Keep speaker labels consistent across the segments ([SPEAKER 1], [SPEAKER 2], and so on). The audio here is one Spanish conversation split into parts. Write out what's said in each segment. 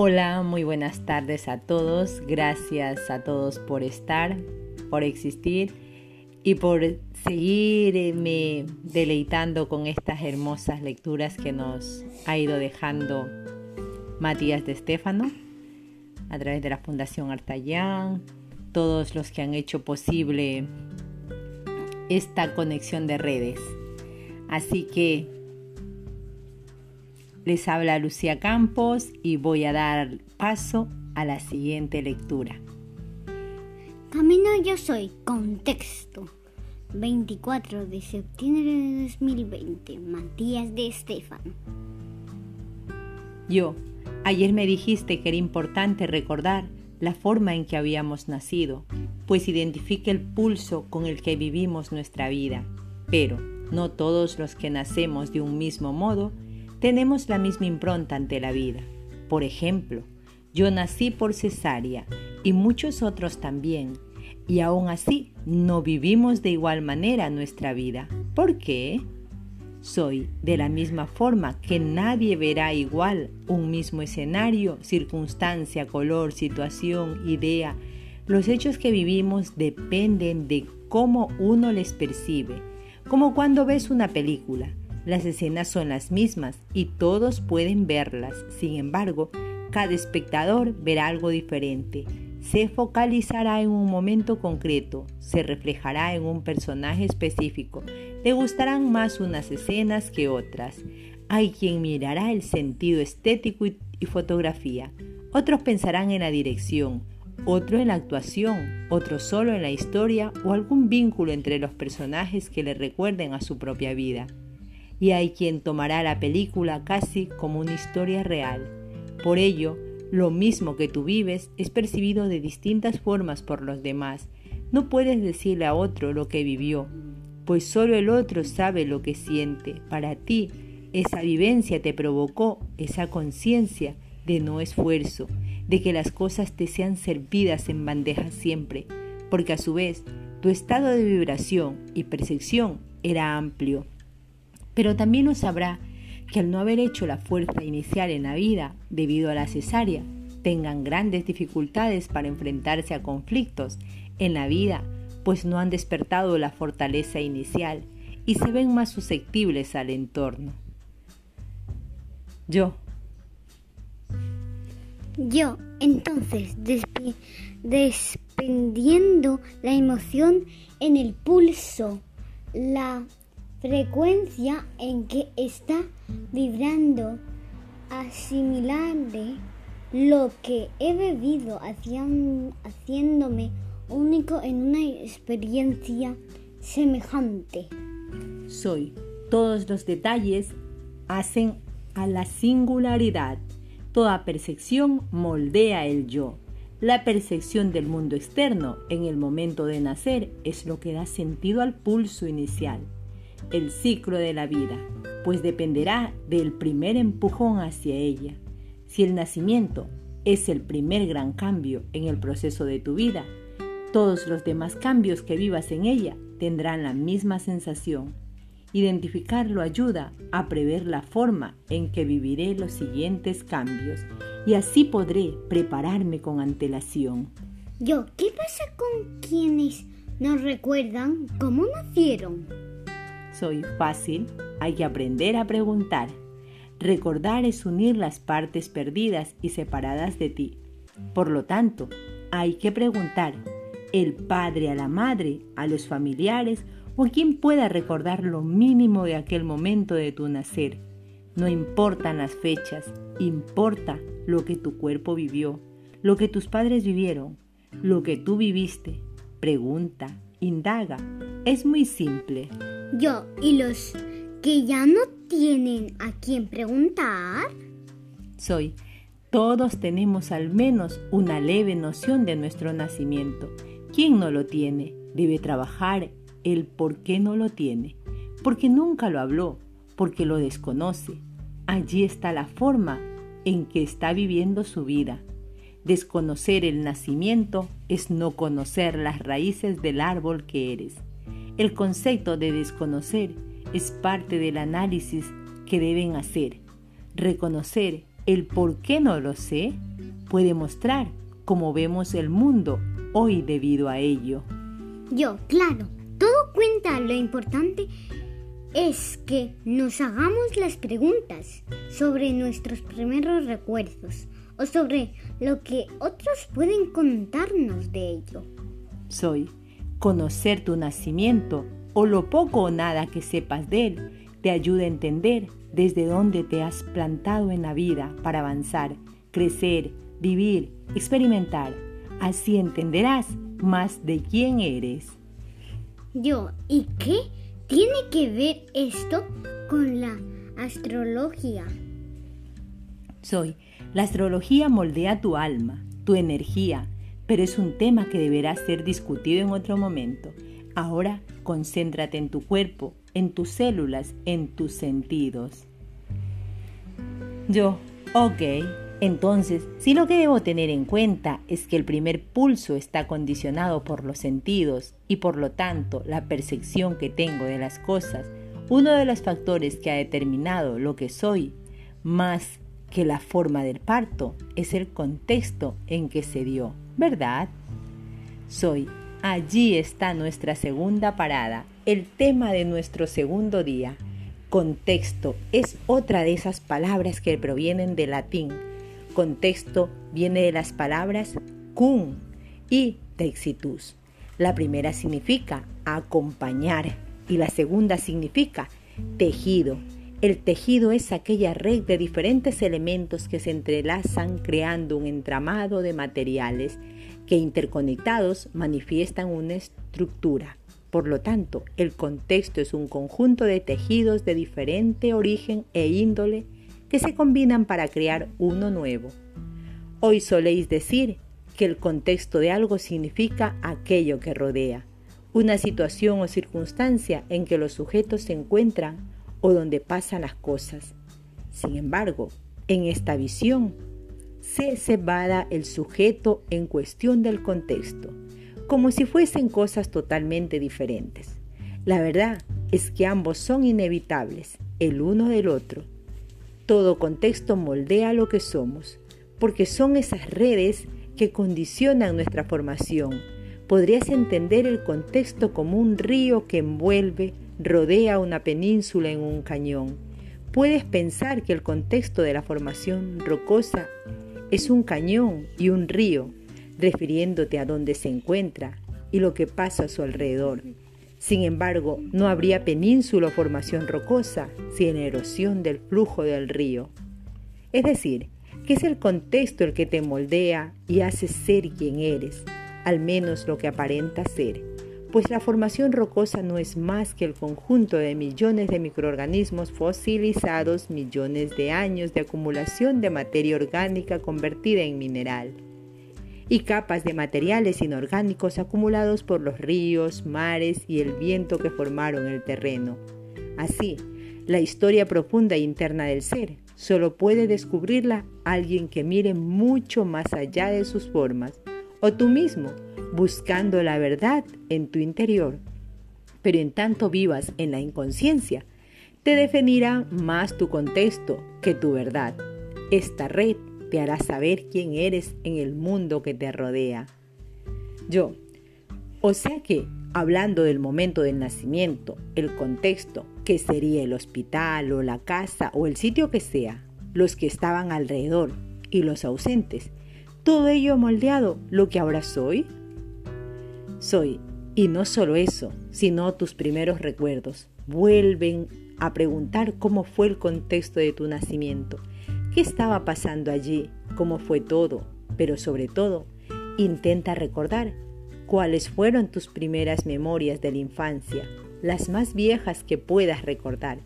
[SPEAKER 1] Hola, muy buenas tardes a todos. Gracias a todos por estar, por existir y por seguirme deleitando con estas hermosas lecturas que nos ha ido dejando Matías de Estéfano a través de la Fundación Artayán, todos los que han hecho posible esta conexión de redes. Así que les habla Lucía Campos y voy a dar paso a la siguiente lectura.
[SPEAKER 2] Camino yo soy, contexto. 24 de septiembre de 2020, Matías de Estefan.
[SPEAKER 1] Yo, ayer me dijiste que era importante recordar la forma en que habíamos nacido, pues identifica el pulso con el que vivimos nuestra vida. Pero no todos los que nacemos de un mismo modo tenemos la misma impronta ante la vida. Por ejemplo, yo nací por cesárea y muchos otros también, y aún así no vivimos de igual manera nuestra vida. ¿Por qué? Soy de la misma forma que nadie verá igual un mismo escenario, circunstancia, color, situación, idea. Los hechos que vivimos dependen de cómo uno les percibe, como cuando ves una película. Las escenas son las mismas y todos pueden verlas. Sin embargo, cada espectador verá algo diferente. Se focalizará en un momento concreto, se reflejará en un personaje específico. Le gustarán más unas escenas que otras. Hay quien mirará el sentido estético y, fotografía. Otros pensarán en la dirección, otro en la actuación, otro solo en la historia o algún vínculo entre los personajes que le recuerden a su propia vida y hay quien tomará la película casi como una historia real. Por ello, lo mismo que tú vives es percibido de distintas formas por los demás. No puedes decirle a otro lo que vivió, pues solo el otro sabe lo que siente. Para ti, esa vivencia te provocó esa conciencia de no esfuerzo, de que las cosas te sean servidas en bandeja siempre, porque a su vez tu estado de vibración y percepción era amplio pero también lo sabrá que al no haber hecho la fuerza inicial en la vida debido a la cesárea, tengan grandes dificultades para enfrentarse a conflictos en la vida, pues no han despertado la fortaleza inicial y se ven más susceptibles al entorno. Yo.
[SPEAKER 2] Yo, entonces, despendiendo la emoción en el pulso, la frecuencia en que está vibrando, asimilable lo que he vivido haciéndome único en una experiencia semejante.
[SPEAKER 1] Soy. Todos los detalles hacen a la singularidad. Toda percepción moldea el yo. La percepción del mundo externo en el momento de nacer es lo que da sentido al pulso inicial el ciclo de la vida, pues dependerá del primer empujón hacia ella. Si el nacimiento es el primer gran cambio en el proceso de tu vida, todos los demás cambios que vivas en ella tendrán la misma sensación. Identificarlo ayuda a prever la forma en que viviré los siguientes cambios y así podré prepararme con antelación.
[SPEAKER 2] Yo, ¿qué pasa con quienes no recuerdan cómo nacieron?
[SPEAKER 1] Soy fácil, hay que aprender a preguntar. Recordar es unir las partes perdidas y separadas de ti. Por lo tanto, hay que preguntar el padre a la madre, a los familiares o quien pueda recordar lo mínimo de aquel momento de tu nacer. No importan las fechas, importa lo que tu cuerpo vivió, lo que tus padres vivieron, lo que tú viviste. Pregunta, indaga. Es muy simple.
[SPEAKER 2] Yo, ¿y los que ya no tienen a quién preguntar?
[SPEAKER 1] Soy. Todos tenemos al menos una leve noción de nuestro nacimiento. ¿Quién no lo tiene? Debe trabajar el por qué no lo tiene. Porque nunca lo habló, porque lo desconoce. Allí está la forma en que está viviendo su vida. Desconocer el nacimiento es no conocer las raíces del árbol que eres. El concepto de desconocer es parte del análisis que deben hacer. Reconocer el por qué no lo sé puede mostrar cómo vemos el mundo hoy debido a ello.
[SPEAKER 2] Yo, claro, todo cuenta. Lo importante es que nos hagamos las preguntas sobre nuestros primeros recuerdos o sobre lo que otros pueden contarnos de ello.
[SPEAKER 1] Soy conocer tu nacimiento o lo poco o nada que sepas de él te ayuda a entender desde dónde te has plantado en la vida para avanzar, crecer, vivir, experimentar. Así entenderás más de quién eres.
[SPEAKER 2] Yo, ¿y qué tiene que ver esto con la astrología?
[SPEAKER 1] Soy, la astrología moldea tu alma, tu energía, pero es un tema que deberá ser discutido en otro momento. Ahora concéntrate en tu cuerpo, en tus células, en tus sentidos. Yo, ok, entonces, si lo que debo tener en cuenta es que el primer pulso está condicionado por los sentidos y por lo tanto la percepción que tengo de las cosas, uno de los factores que ha determinado lo que soy, más que la forma del parto, es el contexto en que se dio. ¿verdad? Soy. Allí está nuestra segunda parada, el tema de nuestro segundo día. Contexto es otra de esas palabras que provienen del latín. Contexto viene de las palabras cum y texitus. La primera significa acompañar y la segunda significa tejido. El tejido es aquella red de diferentes elementos que se entrelazan creando un entramado de materiales que interconectados manifiestan una estructura. Por lo tanto, el contexto es un conjunto de tejidos de diferente origen e índole que se combinan para crear uno nuevo. Hoy soléis decir que el contexto de algo significa aquello que rodea, una situación o circunstancia en que los sujetos se encuentran o donde pasan las cosas. Sin embargo, en esta visión se separa el sujeto en cuestión del contexto, como si fuesen cosas totalmente diferentes. La verdad es que ambos son inevitables, el uno del otro. Todo contexto moldea lo que somos, porque son esas redes que condicionan nuestra formación. Podrías entender el contexto como un río que envuelve, rodea una península en un cañón. Puedes pensar que el contexto de la formación rocosa es un cañón y un río, refiriéndote a dónde se encuentra y lo que pasa a su alrededor. Sin embargo, no habría península o formación rocosa sin erosión del flujo del río. Es decir, que es el contexto el que te moldea y hace ser quien eres, al menos lo que aparenta ser pues la formación rocosa no es más que el conjunto de millones de microorganismos fosilizados, millones de años de acumulación de materia orgánica convertida en mineral, y capas de materiales inorgánicos acumulados por los ríos, mares y el viento que formaron el terreno. Así, la historia profunda e interna del ser solo puede descubrirla alguien que mire mucho más allá de sus formas, o tú mismo, buscando la verdad en tu interior. Pero en tanto vivas en la inconsciencia, te definirá más tu contexto que tu verdad. Esta red te hará saber quién eres en el mundo que te rodea. Yo, o sea que, hablando del momento del nacimiento, el contexto, que sería el hospital o la casa o el sitio que sea, los que estaban alrededor y los ausentes, todo ello moldeado lo que ahora soy, soy. Y no solo eso, sino tus primeros recuerdos. Vuelven a preguntar cómo fue el contexto de tu nacimiento, qué estaba pasando allí, cómo fue todo, pero sobre todo, intenta recordar cuáles fueron tus primeras memorias de la infancia, las más viejas que puedas recordar,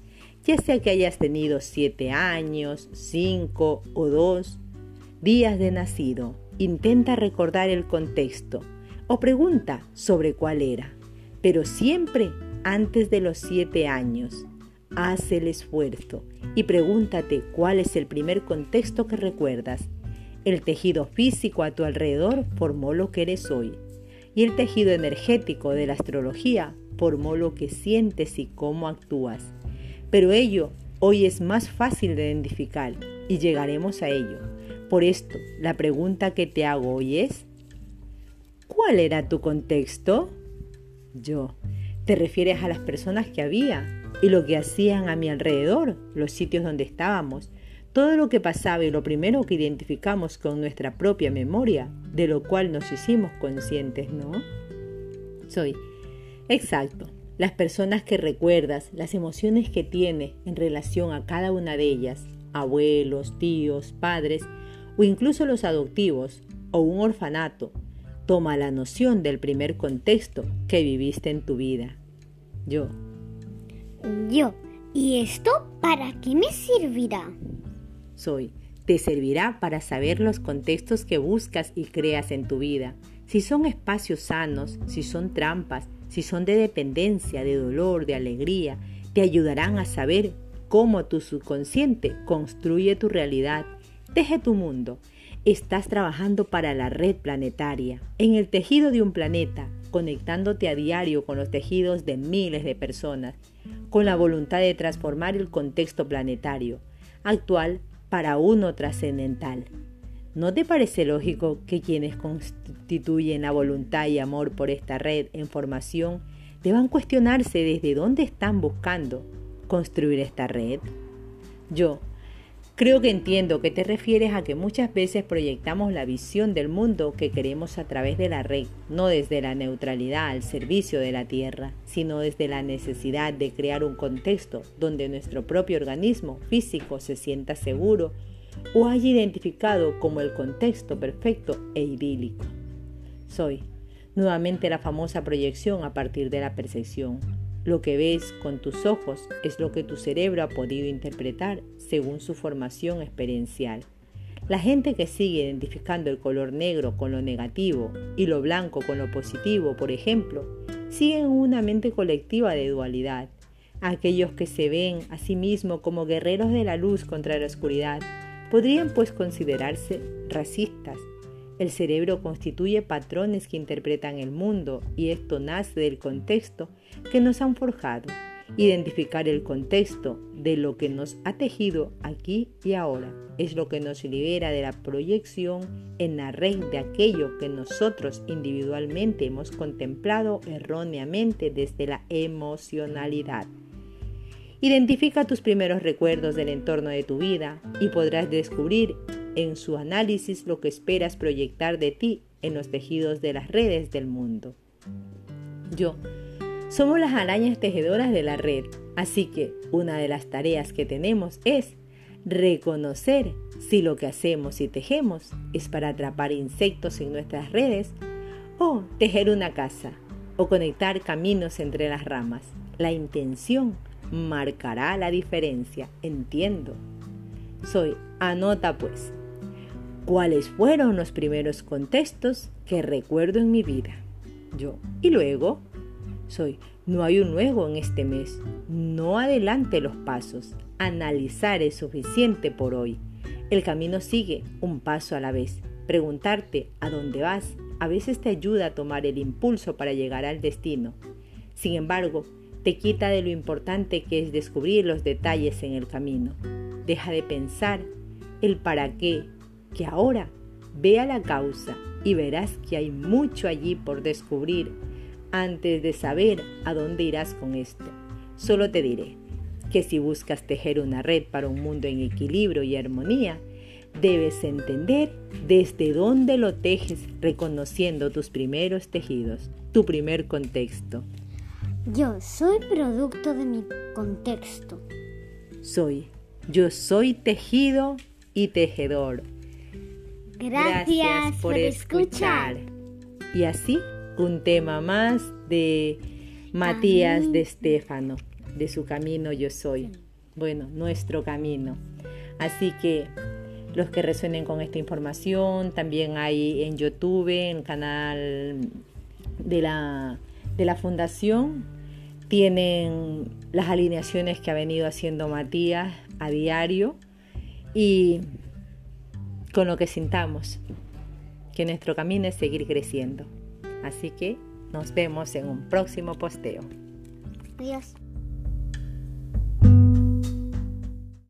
[SPEAKER 1] ya sea que hayas tenido siete años, cinco o dos días de nacido. Intenta recordar el contexto, o pregunta sobre cuál era, pero siempre antes de los siete años. Haz el esfuerzo y pregúntate cuál es el primer contexto que recuerdas. El tejido físico a tu alrededor formó lo que eres hoy y el tejido energético de la astrología formó lo que sientes y cómo actúas. Pero ello hoy es más fácil de identificar y llegaremos a ello Por esto, la pregunta que te hago hoy es, ¿cuál era tu contexto? Yo, ¿te refieres a las personas que había y lo que hacían a mi alrededor, los sitios donde estábamos, todo lo que pasaba y lo primero que identificamos con nuestra propia memoria, de lo cual nos hicimos conscientes, ¿no? Soy, exacto, las personas que recuerdas, las emociones que tienes en relación a cada una de ellas, abuelos, tíos, padres o incluso los adoptivos o un orfanato, toma la noción del primer contexto que viviste en tu vida. Yo.
[SPEAKER 2] Yo. ¿Y esto para qué me servirá?
[SPEAKER 1] Soy. Te servirá para saber los contextos que buscas y creas en tu vida. Si son espacios sanos, si son trampas, si son de dependencia, de dolor, de alegría, te ayudarán a saber cómo tu subconsciente construye tu realidad, teje tu mundo. Estás trabajando para la red planetaria, en el tejido de un planeta, conectándote a diario con los tejidos de miles de personas, con la voluntad de transformar el contexto planetario, actual para uno trascendental. ¿No te parece lógico que quienes constituyen la voluntad y amor por esta red en formación deban cuestionarse desde dónde están buscando construir esta red? Yo creo que entiendo que te refieres a que muchas veces proyectamos la visión del mundo que queremos a través de la red, no desde la neutralidad al servicio de la Tierra, sino desde la necesidad de crear un contexto donde nuestro propio organismo físico se sienta seguro o haya identificado como el contexto perfecto e idílico. Soy nuevamente la famosa proyección a partir de la percepción. Lo que ves con tus ojos es lo que tu cerebro ha podido interpretar según su formación experiencial. La gente que sigue identificando el color negro con lo negativo y lo blanco con lo positivo, por ejemplo, sigue una mente colectiva de dualidad. Aquellos que se ven a sí mismos como guerreros de la luz contra la oscuridad podrían pues considerarse racistas. El cerebro constituye patrones que interpretan el mundo y esto nace del contexto que nos han forjado. Identificar el contexto de lo que nos ha tejido aquí y ahora es lo que nos libera de la proyección en la red de aquello que nosotros individualmente hemos contemplado erróneamente desde la emocionalidad. Identifica tus primeros recuerdos del entorno de tu vida y podrás descubrir en su análisis lo que esperas proyectar de ti en los tejidos de las redes del mundo. Yo, somos las arañas tejedoras de la red, así que una de las tareas que tenemos es reconocer si lo que hacemos y tejemos es para atrapar insectos en nuestras redes o tejer una casa o conectar caminos entre las ramas. La intención marcará la diferencia, entiendo. Soy, anota pues, ¿cuáles fueron los primeros contextos que recuerdo en mi vida? Yo, y luego, soy, no hay un luego en este mes, no adelante los pasos, analizar es suficiente por hoy. El camino sigue un paso a la vez. Preguntarte a dónde vas a veces te ayuda a tomar el impulso para llegar al destino. Sin embargo, te quita de lo importante que es descubrir los detalles en el camino. Deja de pensar el para qué, que ahora vea la causa y verás que hay mucho allí por descubrir antes de saber a dónde irás con esto. Solo te diré que si buscas tejer una red para un mundo en equilibrio y armonía, debes entender desde dónde lo tejes reconociendo tus primeros tejidos, tu primer contexto.
[SPEAKER 2] Yo soy producto de mi contexto.
[SPEAKER 1] Soy. Yo soy tejido y tejedor.
[SPEAKER 2] Gracias, por, escuchar.
[SPEAKER 1] Y así, un tema más de Matías de Estéfano, de su camino yo soy. Bueno, nuestro camino. Así que los que resuenen con esta información, también hay en YouTube, en el canal de la de la fundación tienen las alineaciones que ha venido haciendo Matías a diario y con lo que sintamos, que nuestro camino es seguir creciendo. Así que nos vemos en un próximo posteo.
[SPEAKER 2] Adiós.